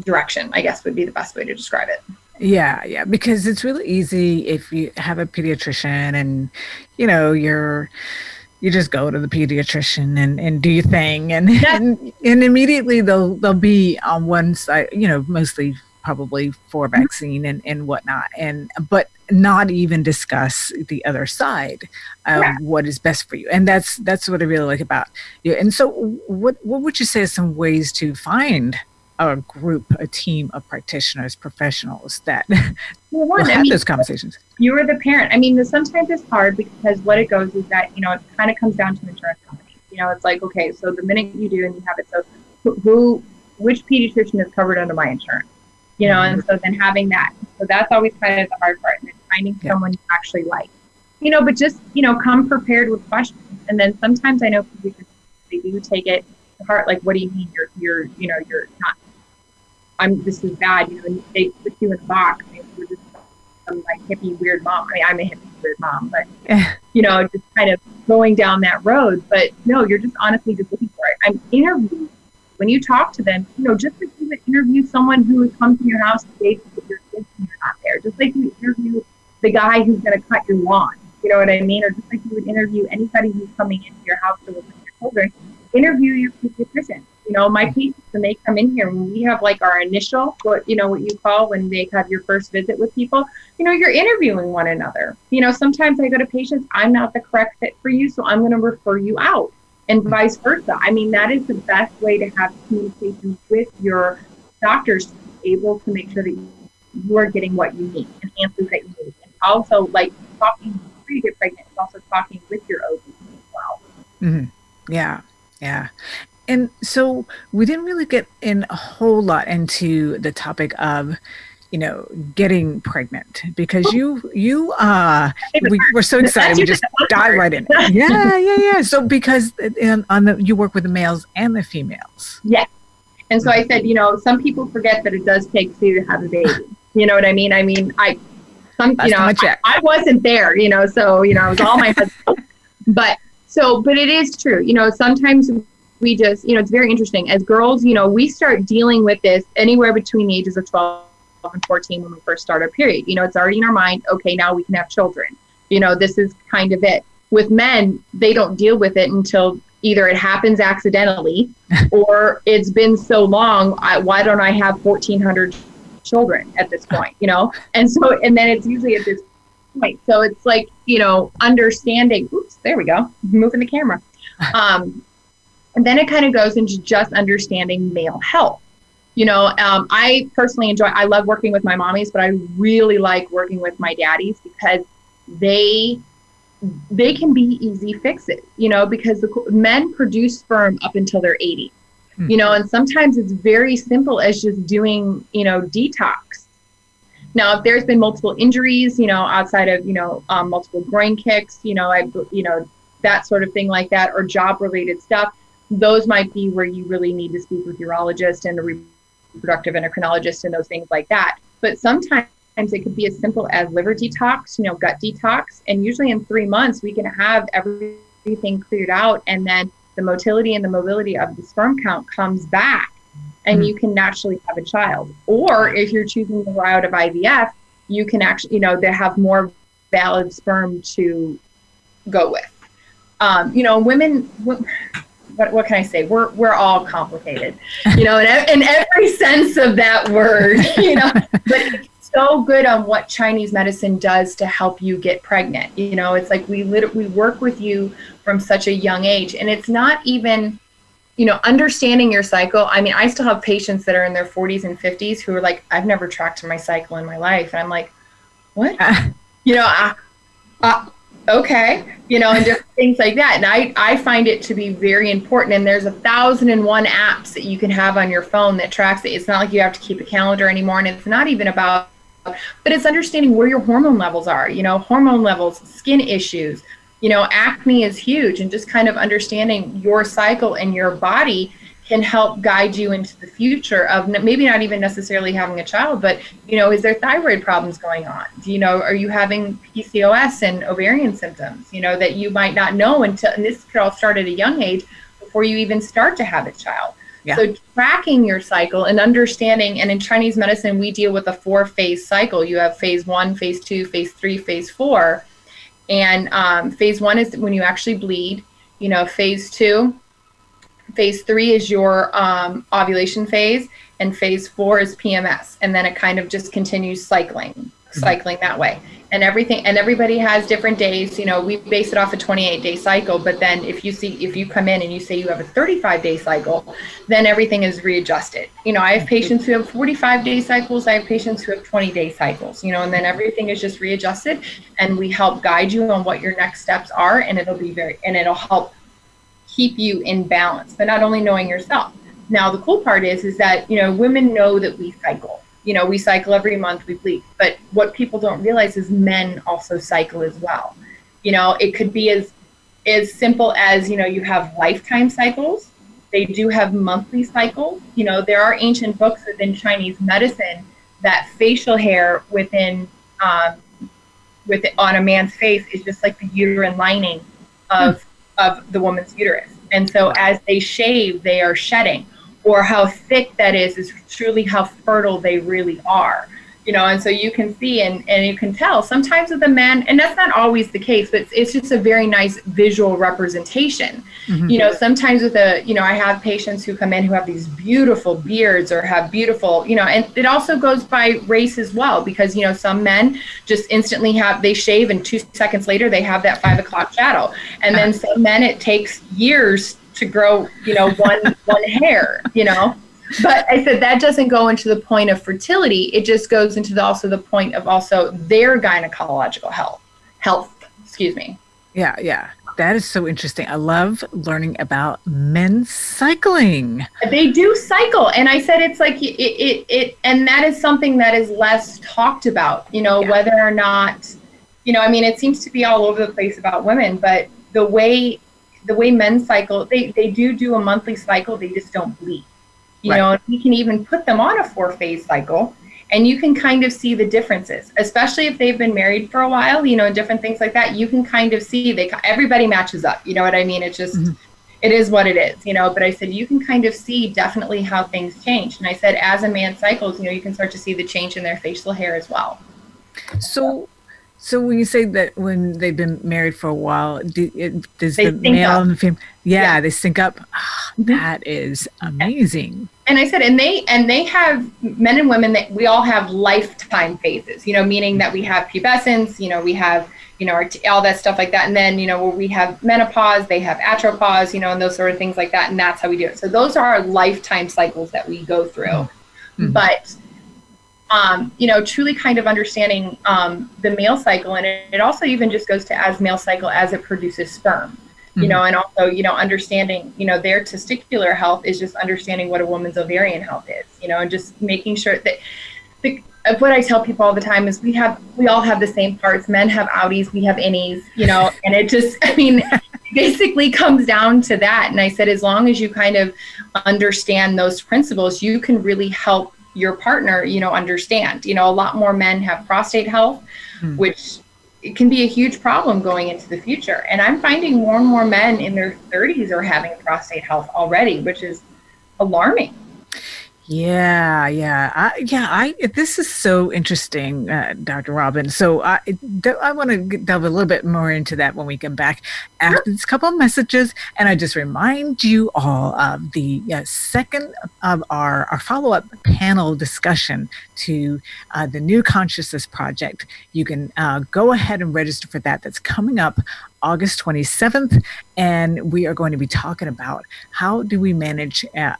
direction, I guess would be the best way to describe it. Yeah, yeah, because it's really easy if you have a pediatrician and you know you're you just go to the pediatrician and, and do your thing and, yeah. and and immediately they'll they'll be on one side, you know, mostly probably for mm-hmm. vaccine and, and whatnot and but not even discuss the other side of yeah. what is best for you and that's that's what i really like about you and so what what would you say are some ways to find a group, a team of practitioners, professionals that well, one, have I mean, those conversations. You are the parent. I mean, sometimes it's hard because what it goes is that you know it kind of comes down to insurance companies. You know, it's like okay, so the minute you do and you have it, so who, which pediatrician is covered under my insurance? You know, mm-hmm. and so then having that, so that's always kind of the hard part, and finding yeah. someone you actually like. You know, but just you know, come prepared with questions, and then sometimes I know pediatricians they do take it to heart. Like, what do you mean you're you're you know you're not I'm this is bad, you know, and they put you in a box. And you're just some like hippie weird mom. I mean, I'm a hippie weird mom, but you know, just kind of going down that road. But no, you're just honestly just looking for it. I'm interviewing. When you talk to them, you know, just like you would interview someone who would come to your house to date with your kids and you're not there, just like you interview the guy who's going to cut your lawn. You know what I mean? Or just like you would interview anybody who's coming into your house to live with your children, interview your pediatrician you know, my patients when they come in here, when we have like our initial, what you know, what you call when they have your first visit with people, you know, you're interviewing one another. You know, sometimes I go to patients, I'm not the correct fit for you, so I'm going to refer you out, and mm-hmm. vice versa. I mean, that is the best way to have communication with your doctors, to be able to make sure that you are getting what you need and answers that you need, and also like talking before you get pregnant, is also talking with your OB as well. Mm-hmm. Yeah. Yeah and so we didn't really get in a whole lot into the topic of you know getting pregnant because you you uh we were so excited we just dive right in. Yeah yeah yeah. So because in, on the you work with the males and the females. Yeah. and so i said you know some people forget that it does take two to have a baby. You know what i mean? I mean i some you know I, I, wasn't there you know so you know i was all my husband. But so but it is true. You know sometimes we just, you know, it's very interesting. As girls, you know, we start dealing with this anywhere between the ages of 12 and 14 when we first start our period. You know, it's already in our mind, okay, now we can have children. You know, this is kind of it. With men, they don't deal with it until either it happens accidentally or it's been so long, I, why don't I have 1,400 children at this point, you know? And so, and then it's usually at this point. So it's like, you know, understanding, oops, there we go, moving the camera. Um, and then it kind of goes into just understanding male health. You know, um, I personally enjoy, I love working with my mommies, but I really like working with my daddies because they they can be easy fixes, you know, because the men produce sperm up until they're 80, mm-hmm. you know, and sometimes it's very simple as just doing, you know, detox. Now, if there's been multiple injuries, you know, outside of, you know, um, multiple groin kicks, you know, I, you know, that sort of thing like that, or job related stuff, those might be where you really need to speak with urologist and a reproductive endocrinologist and those things like that. But sometimes it could be as simple as liver detox, you know, gut detox. And usually in three months, we can have everything cleared out. And then the motility and the mobility of the sperm count comes back and mm-hmm. you can naturally have a child. Or if you're choosing the route of IVF, you can actually, you know, they have more valid sperm to go with. Um, you know, women, what, what can I say? We're we're all complicated, you know, in, in every sense of that word, you know. but it's so good on what Chinese medicine does to help you get pregnant. You know, it's like we lit- we work with you from such a young age, and it's not even you know understanding your cycle i mean i still have patients that are in their 40s and 50s who are like i've never tracked my cycle in my life and i'm like what you know I, I, okay you know and different things like that. And i i find it to be very important. And there's a thousand and one apps that you can have on your phone that tracks it. It's not like you have to keep a calendar anymore. And it's not even about but it's understanding where your hormone levels are you know hormone levels skin issues you know acne is huge. And just kind of understanding your cycle and your body can help guide you into the future of maybe not even necessarily having a child, but you know, is there thyroid problems going on? Do you know, are you having PCOS and ovarian symptoms? You know, that you might not know until, and this could all start at a young age before you even start to have a child. Yeah. So tracking your cycle and understanding, and in Chinese medicine, we deal with a four phase cycle. You have phase one, phase two, phase three, phase four. And um, phase one is when you actually bleed. You know, phase two Phase three is your um, ovulation phase, and phase four is PMS, and then it kind of just continues cycling, mm-hmm. cycling that way. And everything, and everybody has different days. You know, we base it off a 28 day cycle, but then if you see, if you come in and you say you have a 35 day cycle, then everything is readjusted. You know, I have mm-hmm. patients who have 45 day cycles, I have patients who have 20 day cycles, you know, and then everything is just readjusted, and we help guide you on what your next steps are, and it'll be very, and it'll help keep you in balance, but not only knowing yourself. Now, the cool part is, is that, you know, women know that we cycle. You know, we cycle every month, we bleed. But what people don't realize is men also cycle as well. You know, it could be as as simple as, you know, you have lifetime cycles. They do have monthly cycles. You know, there are ancient books within Chinese medicine that facial hair within um, with on a man's face is just like the uterine lining of of the woman's uterus. And so as they shave, they are shedding. Or how thick that is is truly how fertile they really are you know and so you can see and, and you can tell sometimes with the men and that's not always the case but it's, it's just a very nice visual representation. Mm-hmm. you know sometimes with a you know i have patients who come in who have these beautiful beards or have beautiful you know and it also goes by race as well because you know some men just instantly have they shave and two seconds later they have that five o'clock shadow. And then some men it takes years to grow you know one one hair you know but I said that doesn't go into the point of fertility. It just goes into the, also the point of also their gynecological health. Health, excuse me. Yeah, yeah. That is so interesting. I love learning about men cycling. They do cycle, and I said it's like it, it, it and that is something that is less talked about. You know, yeah. whether or not, you know, I mean, it seems to be all over the place about women, but the way the way men cycle, they they do do a monthly cycle. They just don't bleed you right. know we can even put them on a four phase cycle and you can kind of see the differences especially if they've been married for a while you know different things like that you can kind of see they everybody matches up you know what i mean it's just mm-hmm. it is what it is you know but i said you can kind of see definitely how things change and i said as a man cycles you know you can start to see the change in their facial hair as well so so when you say that when they've been married for a while, do, it, does they the male up. and the female, yeah, yeah, they sync up. Oh, that is amazing. And I said, and they and they have men and women that we all have lifetime phases. You know, meaning that we have pubescence. You know, we have you know all that stuff like that, and then you know where we have menopause, they have andropause. You know, and those sort of things like that, and that's how we do it. So those are our lifetime cycles that we go through. Mm-hmm. But um, you know, truly kind of understanding um, the male cycle. And it, it, also even just goes to as male cycle as it produces sperm, mm-hmm. you know, and also, you know, understanding, you know, their testicular health is just understanding what a woman's ovarian health is, you know, and just making sure that the, what I tell people all the time is we have, we all have the same parts. Men have outies, we have innies, you know, and it just, I mean, basically comes down to that. And I said, as long as you kind of understand those principles, you can really help your partner, you know, understand. You know, a lot more men have prostate health, mm. which it can be a huge problem going into the future. And I'm finding more and more men in their 30s are having prostate health already, which is alarming. Yeah, yeah, I, yeah. I this is so interesting, uh, Dr. Robin. So I I want to delve a little bit more into that when we come back after this couple of messages, and I just remind you all of the uh, second of our our follow up panel discussion to uh, the New Consciousness Project. You can uh, go ahead and register for that. That's coming up August 27th, and we are going to be talking about how do we manage uh,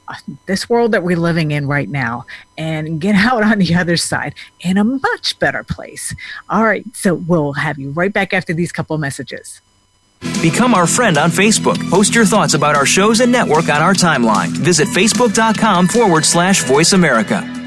this world that we're living in right now and get out on the other side in a much better place. All right, so we'll have you right back after these couple messages. Become our friend on Facebook. Post your thoughts about our shows and network on our timeline. Visit facebook.com forward slash voice America.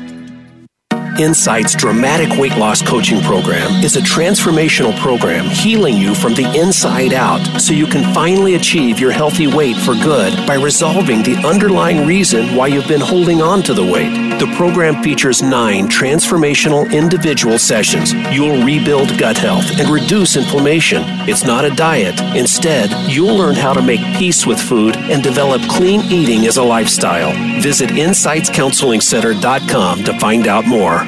Insight's dramatic weight loss coaching program is a transformational program healing you from the inside out so you can finally achieve your healthy weight for good by resolving the underlying reason why you've been holding on to the weight. The program features nine transformational individual sessions. You'll rebuild gut health and reduce inflammation. It's not a diet. Instead, you'll learn how to make peace with food and develop clean eating as a lifestyle. Visit InsightsCounselingCenter.com to find out more.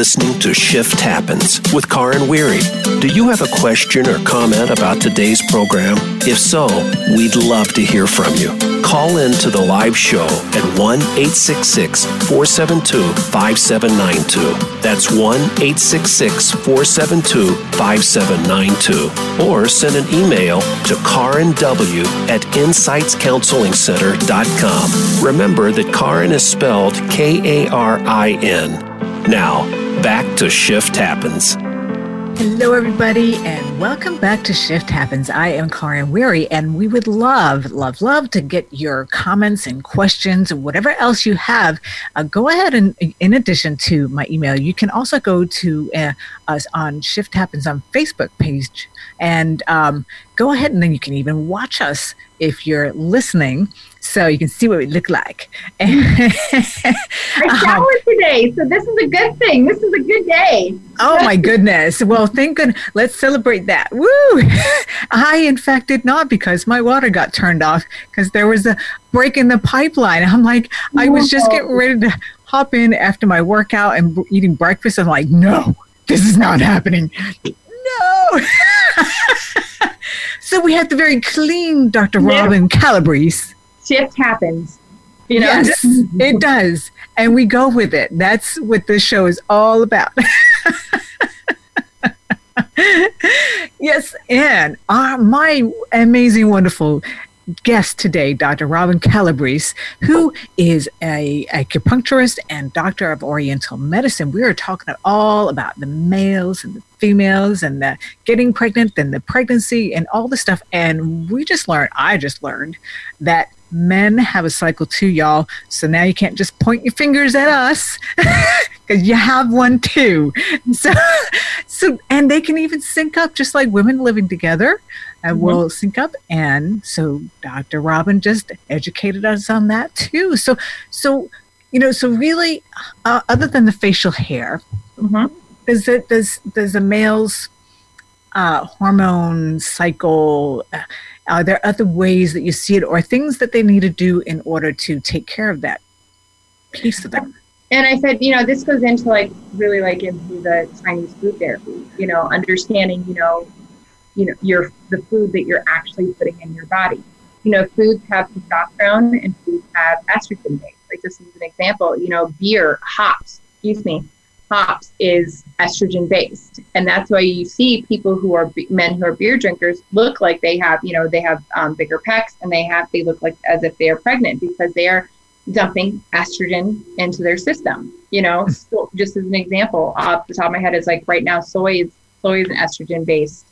Listening to Shift Happens with Karin Weary. Do you have a question or comment about today's program? If so, we'd love to hear from you. Call in to the live show at 1 866 472 5792. That's 1 866 472 5792. Or send an email to Karin W at InsightsCounselingCenter.com. Remember that Karin is spelled K A R I N. Now, back to Shift Happens. Hello, everybody, and welcome back to Shift Happens. I am Karin Weary, and we would love, love, love to get your comments and questions and whatever else you have. Uh, go ahead and, in addition to my email, you can also go to uh, us on Shift Happens on Facebook page and um, go ahead and then you can even watch us if you're listening so you can see what we look like. I uh-huh. showered today, so this is a good thing. This is a good day. oh my goodness! Well, thank goodness. Let's celebrate that. Woo! I, in fact, did not because my water got turned off because there was a break in the pipeline. I'm like, I was just getting ready to hop in after my workout and b- eating breakfast. I'm like, no, this is not happening. No. so we have the very clean Dr. Robin Calabrese. Shift happens. You know, Yes, it does. And we go with it. That's what this show is all about. yes, and uh, my amazing, wonderful guest today, Dr. Robin Calabrese, who is a acupuncturist and doctor of Oriental medicine. We are talking all about the males and the females and the getting pregnant and the pregnancy and all the stuff. And we just learned, I just learned that men have a cycle too, y'all. So now you can't just point your fingers at us because you have one too. So, so, and they can even sync up just like women living together and Mm-hmm. will sync up. And so Dr. Robin just educated us on that too. So, so, you know, so really, uh, other than the facial hair, Mhm. does it, does, does a male's uh, hormone cycle, uh, are there other ways that you see it or things that they need to do in order to take care of that piece of them? and I said, you know, this goes into like really like into the Chinese food therapy, you know, understanding, you know, you know, your the food that you're actually putting in your body. You know, foods have testosterone and foods have estrogen base. Like just as an example, you know, beer, hops, excuse me, hops is estrogen based. And that's why you see people who are men who are beer drinkers look like they have, you know, they have um, bigger pecs and they have, they look like as if they are pregnant because they are dumping estrogen into their system. You know, so just as an example, off the top of my head, is like right now, soy is soy is an estrogen based,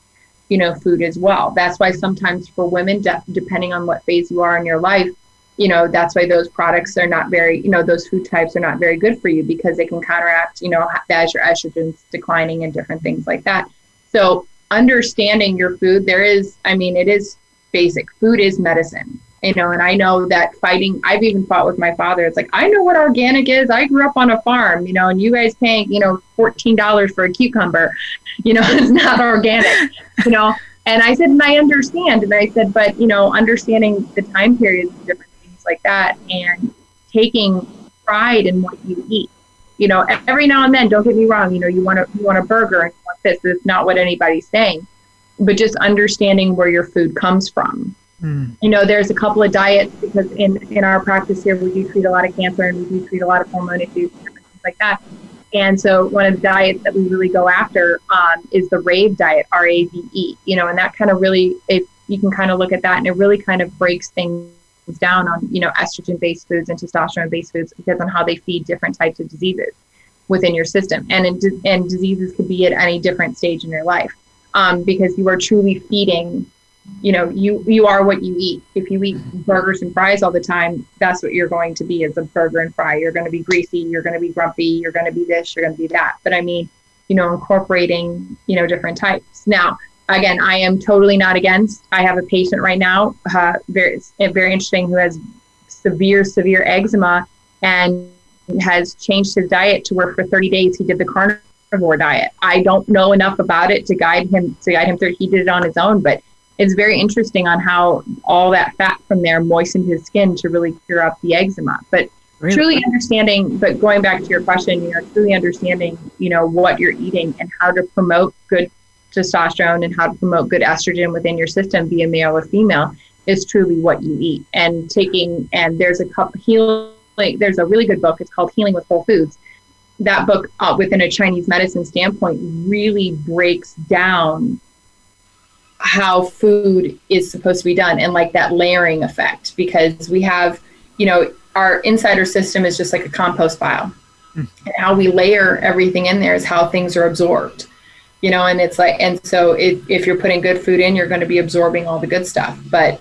you know, food as well. That's why sometimes for women, de- depending on what phase you are in your life, you know, that's why those products are not very, you know, those food types are not very good for you because they can counteract, you know, as your estrogen's declining and different things like that. So understanding your food, there is, I mean, it is basic. Food is medicine you know and i know that fighting i've even fought with my father. It's like i know what organic is. I grew up on a farm you know and you guys paying you know $14 for a cucumber you know it's not organic you know. And i said and i understand. And i said but you know understanding the time periods and different like that and taking pride in what you eat you know every now and then don't get me wrong you know you want to you want a burger and you want this it's not what anybody's saying but just understanding where your food comes from Mm. You know, there's a couple of diets because in, in our practice here, we do treat a lot of cancer and we do treat a lot of hormone issues and things like that. And so one of the diets that we really go after um, is the RAVE diet, R A V E, you know, and that kind of really, if you can kind of look at that and it really kind of breaks things down on, you know, estrogen based foods and testosterone based foods because on how they feed different types of diseases within your system. And, in, and diseases could be at any different stage in your life um, because you are truly feeding you know you you are what you eat. If you eat burgers and fries all the time that's what you're going to be as a burger and fry. You're going to be greasy you're going to be grumpy you're going to be this you're going to be that. But i mean you know incorporating you know different types. Now again i am totally not against i have a patient right now uh, very very interesting who has severe severe eczema and has changed his diet to where for 30 days he did the carnivore diet i don't know enough about it to guide him to guide him through he did it on his own but it's very interesting on how all that fat from there moistened his skin to really cure up the eczema. But really? truly understanding, but going back to your question, you know, truly understanding, you know, what you're eating and how to promote good testosterone and how to promote good estrogen within your system, be a male or female, is truly what you eat. And taking, and there's a couple healing, there's a really good book. It's called Healing with Whole Foods. That book, uh, within a Chinese medicine standpoint, really breaks down how food is supposed to be done and like that layering effect because we have you know our insider system is just like a compost pile mm. and how we layer everything in there is how things are absorbed you know and it's like and so it, if you're putting good food in you're going to be absorbing all the good stuff but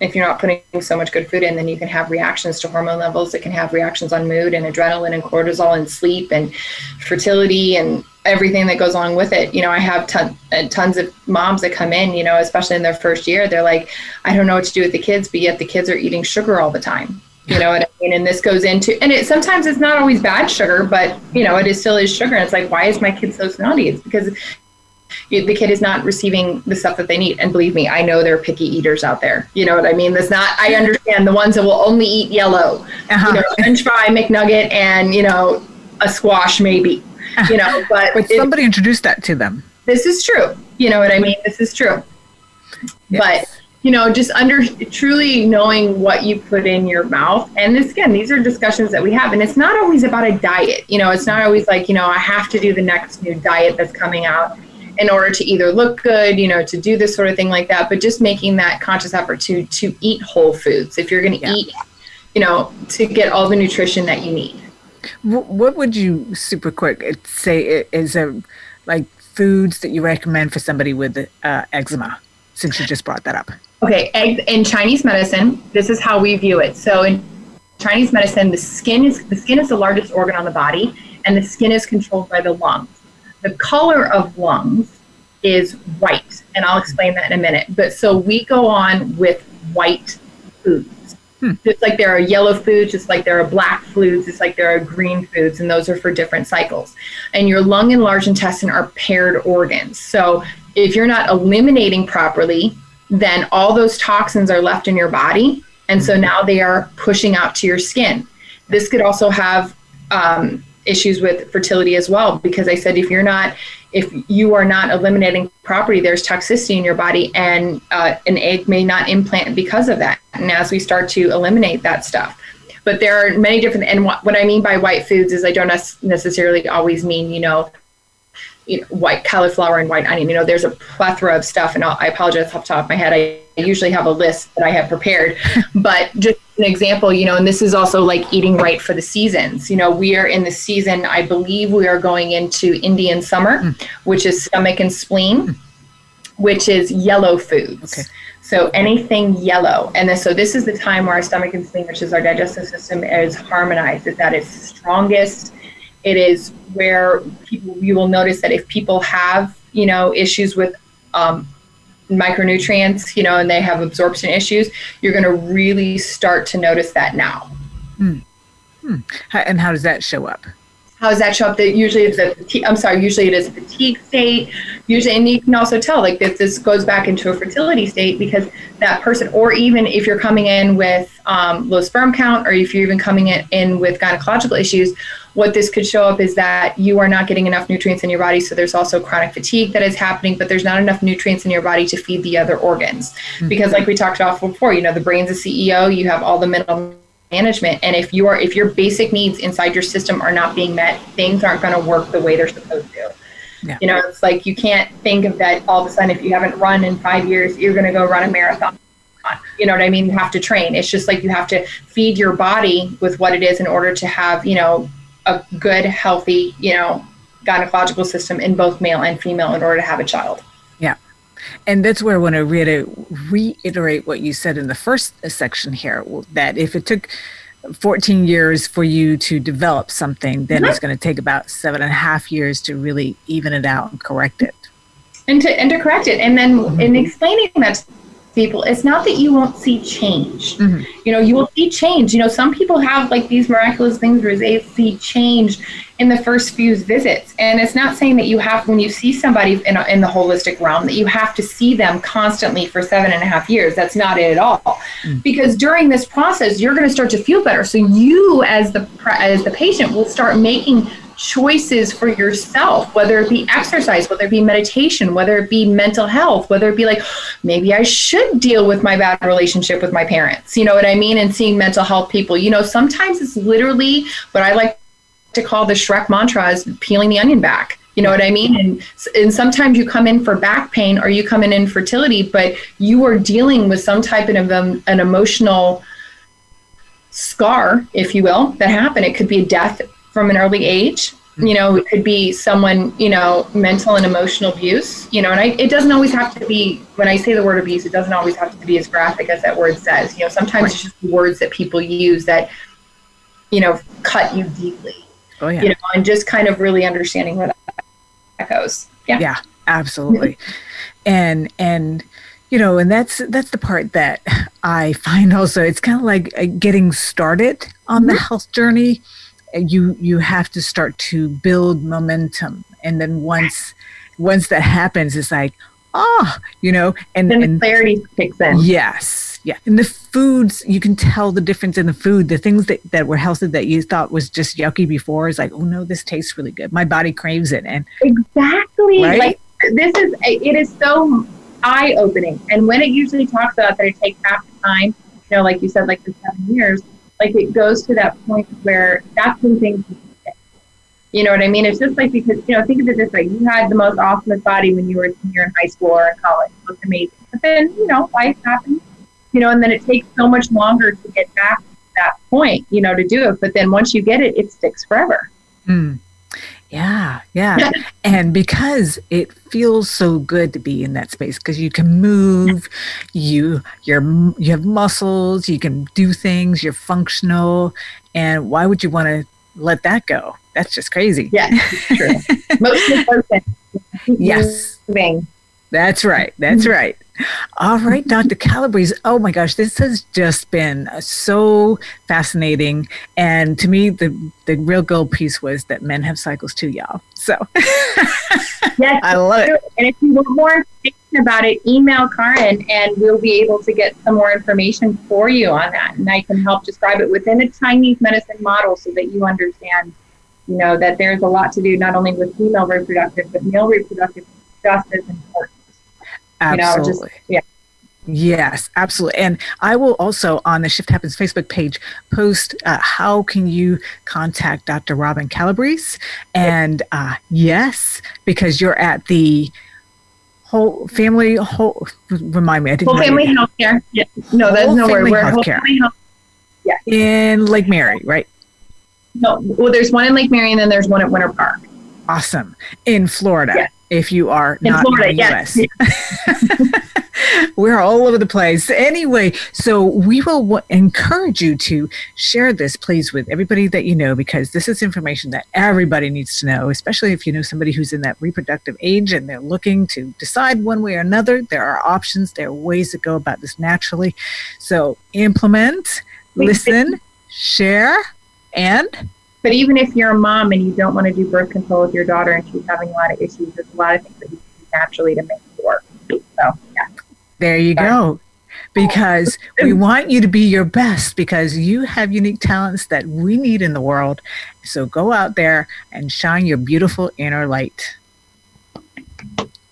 if you're not putting so much good food in then you can have reactions to hormone levels it can have reactions on mood and adrenaline and cortisol and sleep and fertility and everything that goes along with it. You know, I have ton, uh, tons of moms that come in, you know, especially in their first year, they're like, I don't know what to do with the kids, but yet the kids are eating sugar all the time. You know what I mean? And this goes into, and it sometimes it's not always bad sugar, but you know, it is still is sugar. And it's like, why is my kid so snotty? It's because the kid is not receiving the stuff that they need. And believe me, I know there are picky eaters out there. You know what I mean? That's not, I understand the ones that will only eat yellow, uh-huh. you know, French fry, McNugget, and, you know, a squash maybe you know, but, but somebody it, introduced that to them. This is true. You know what I mean? This is true. Yes. But you know, just under truly knowing what you put in your mouth. And this again, these are discussions that we have, and it's not always about a diet. You know, it's not always like you know I have to do the next new diet that's coming out in order to either look good, you know, to do this sort of thing like that. But just making that conscious effort to to eat whole foods. If you're going to yeah. eat, you know, to get all the nutrition that you need. What would you super quick uh, say is a like foods that you recommend for somebody with uh, eczema? Since you just brought that up. Okay, in Chinese medicine, this is how we view it. So in Chinese medicine, the skin is the skin is the largest organ on the body, and the skin is controlled by the lungs. The color of lungs is white, and I'll explain that in a minute. But so we go on with white foods. Hmm. Just like there are yellow foods, just like there are black foods, just like there are green foods, and those are for different cycles. And your lung and large intestine are paired organs. So if you're not eliminating properly, then all those toxins are left in your body. And so hmm. now they are pushing out to your skin. This could also have um, issues with fertility as well because I said if you're not if you are not eliminating property, there's toxicity in your body, and uh, an egg may not implant because of that. And as we start to eliminate that stuff, but there are many different. And what, what I mean by white foods is I don't necessarily always mean you know you know, white cauliflower and white onion. You know, there's a plethora of stuff, and I'll, i apologize off the top of my head. I usually have a list that I have prepared, but just an example, you know, and this is also like eating right for the seasons. You know, we are in the season. I believe we are going into Indian summer, mm. which is stomach and spleen, mm. which is yellow foods. Okay. So anything yellow, and then, so this is the time where our stomach and spleen, which is our digestive system, is harmonized. Is that its strongest it is where people you will notice that if people have you know issues with um, micronutrients you know and they have absorption issues you're going to really start to notice that now hmm. Hmm. and how does that show up how does that show up? That usually it's a I'm sorry, usually it is a fatigue state. Usually, and you can also tell like this this goes back into a fertility state because that person, or even if you're coming in with um, low sperm count, or if you're even coming in, in with gynecological issues, what this could show up is that you are not getting enough nutrients in your body. So there's also chronic fatigue that is happening, but there's not enough nutrients in your body to feed the other organs. Mm-hmm. Because, like we talked about before, you know, the brain's a CEO, you have all the mineral management and if your if your basic needs inside your system are not being met things aren't going to work the way they're supposed to. Yeah. you know it's like you can't think of that all of a sudden if you haven't run in five years you're going to go run a marathon. You know what i mean? You have to train. It's just like you have to feed your body with what it is in order to have you know a good healthy you know gynecological system in both male and female in order to have a child and that's where I want to reiterate what you said in the first section here that if it took 14 years for you to develop something, then mm-hmm. it's going to take about seven and a half years to really even it out and correct it. And to, and to correct it. And then mm-hmm. in explaining that people it's not that you won't see change. Mm-hmm. you know you will see change. You know some people have like these miraculous things where they see change in the first few visits. And it's not saying that you have when you see somebody in, a, in the holistic realm that you have to see them constantly for seven and a half years. That's not it at all. Mm-hmm. because during this process you're going to start to feel better. So you as the as the patient will start making choices for yourself, whether it be exercise, whether it be meditation, whether it be mental health, whether it be like, maybe I should deal with my bad relationship with my parents. You know what I mean? And seeing mental health people. You know, sometimes it's literally what I like to call the Shrek mantra is peeling the onion back. You know what I mean? And and sometimes you come in for back pain or you come in infertility, but you are dealing with some type of um, an emotional scar, if you will, that happened. It could be a death from an early age you know it could be someone you know mental and emotional abuse you know and I, it doesn't always have to be when i say the word abuse it doesn't always have to be as graphic as that word says. You know sometimes right. it's just words that people use that you know cut you deeply. Oh yeah. You know and just kind of really understanding where that goes. Yeah. Yeah absolutely. And and you know and that's that's the part that i find also it's kind of like uh, getting started on mm-hmm. the health journey you you have to start to build momentum. And then once once that happens it's like oh you know and then and clarity kicks in. Yes. Yeah. And the foods you can tell the difference in the food. The things that, that were healthy that you thought was just yucky before is like oh no this tastes really good. My body craves it. And exactly. Right? like this is it is so eye-opening. And when it usually talks about that it takes half the time you know like you said like the seven years like it goes to that point where that's when things you know what I mean? It's just like because, you know, think of it this way. You had the most awesome body when you were senior in high school or in college. It looked amazing. But then, you know, life happens, you know, and then it takes so much longer to get back to that point, you know, to do it. But then once you get it, it sticks forever. Mm. Yeah, yeah. and because it feels so good to be in that space because you can move, you you're you have muscles, you can do things, you're functional, and why would you want to let that go? That's just crazy. Yeah, true. Most of the Yes. Moving. That's right. That's mm-hmm. right. All right, Dr. Calabrese. Oh my gosh, this has just been so fascinating. And to me, the, the real gold piece was that men have cycles too, y'all. So yes, I love it. And if you want more information about it, email Karin and we'll be able to get some more information for you on that. And I can help describe it within a Chinese medicine model so that you understand, you know, that there's a lot to do not only with female reproductive, but male reproductive just as important. Absolutely. You know, just, yeah. Yes, absolutely. And I will also on the Shift Happens Facebook page post uh, how can you contact Dr. Robin Calabrese. And uh, yes, because you're at the whole family whole remind me I didn't whole family healthcare. Yeah. No, that's nowhere. We're healthcare. Whole family health. Yeah. In Lake Mary, right? No, well, there's one in Lake Mary and then there's one at Winter Park. Awesome. In Florida. Yeah if you are in not Florida, in the yes. US. We're all over the place. Anyway, so we will w- encourage you to share this, please, with everybody that you know, because this is information that everybody needs to know, especially if you know somebody who's in that reproductive age and they're looking to decide one way or another. There are options, there are ways to go about this naturally. So implement, listen, share, and but even if you're a mom and you don't want to do birth control with your daughter and she's having a lot of issues, there's a lot of things that you can do naturally to make it work. So, yeah. There you go. Because we want you to be your best because you have unique talents that we need in the world. So go out there and shine your beautiful inner light.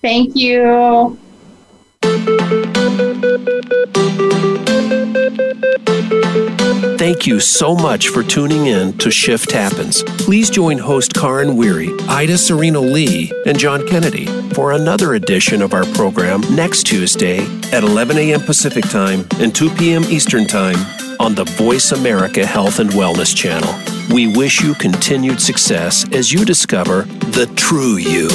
Thank you. Thank you so much for tuning in to Shift Happens. Please join host Karin Weary, Ida Serena Lee, and John Kennedy for another edition of our program next Tuesday at 11 a.m. Pacific Time and 2 p.m. Eastern Time on the Voice America Health and Wellness channel. We wish you continued success as you discover the true you.